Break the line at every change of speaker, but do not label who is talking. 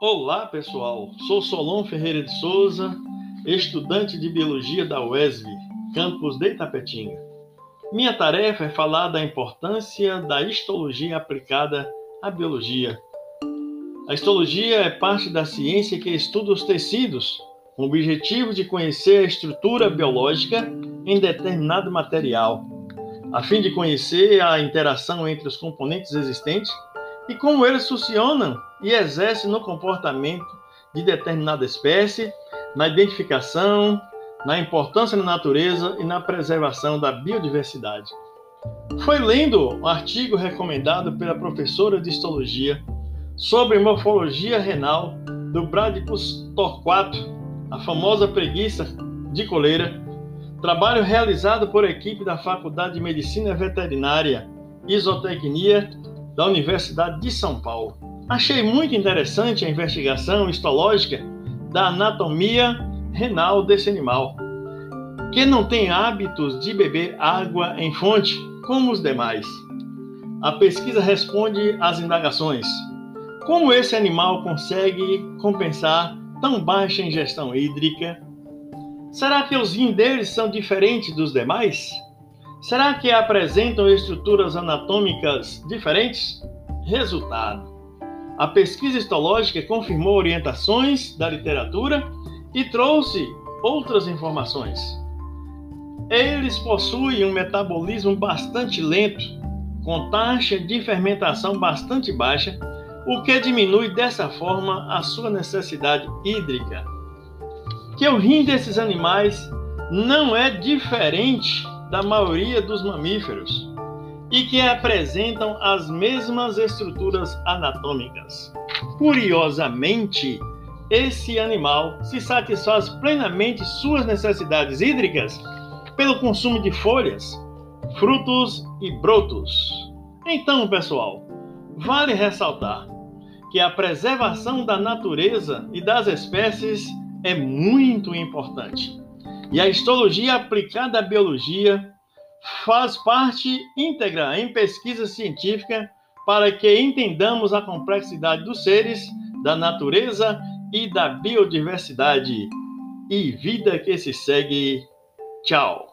Olá, pessoal. Sou Solon Ferreira de Souza, estudante de biologia da UESB, campus de Itapetinga. Minha tarefa é falar da importância da histologia aplicada à biologia. A histologia é parte da ciência que estuda os tecidos, com o objetivo de conhecer a estrutura biológica em determinado material, a fim de conhecer a interação entre os componentes existentes e como eles funcionam e exercem no comportamento de determinada espécie, na identificação, na importância na natureza e na preservação da biodiversidade. Foi lendo um artigo recomendado pela professora de histologia sobre morfologia renal do Bradipus torquato, a famosa preguiça de coleira, trabalho realizado por equipe da Faculdade de Medicina Veterinária, Isotecnia da Universidade de São Paulo. Achei muito interessante a investigação histológica da anatomia renal desse animal, que não tem hábitos de beber água em fonte como os demais. A pesquisa responde às indagações: como esse animal consegue compensar tão baixa ingestão hídrica? Será que os rins deles são diferentes dos demais? Será que apresentam estruturas anatômicas diferentes? Resultado: a pesquisa histológica confirmou orientações da literatura e trouxe outras informações. Eles possuem um metabolismo bastante lento, com taxa de fermentação bastante baixa, o que diminui dessa forma a sua necessidade hídrica. Que o rim desses animais não é diferente da maioria dos mamíferos e que apresentam as mesmas estruturas anatômicas. Curiosamente, esse animal se satisfaz plenamente suas necessidades hídricas pelo consumo de folhas, frutos e brotos. Então, pessoal, vale ressaltar que a preservação da natureza e das espécies é muito importante. E a histologia aplicada à biologia faz parte íntegra em pesquisa científica para que entendamos a complexidade dos seres, da natureza e da biodiversidade. E vida que se segue. Tchau.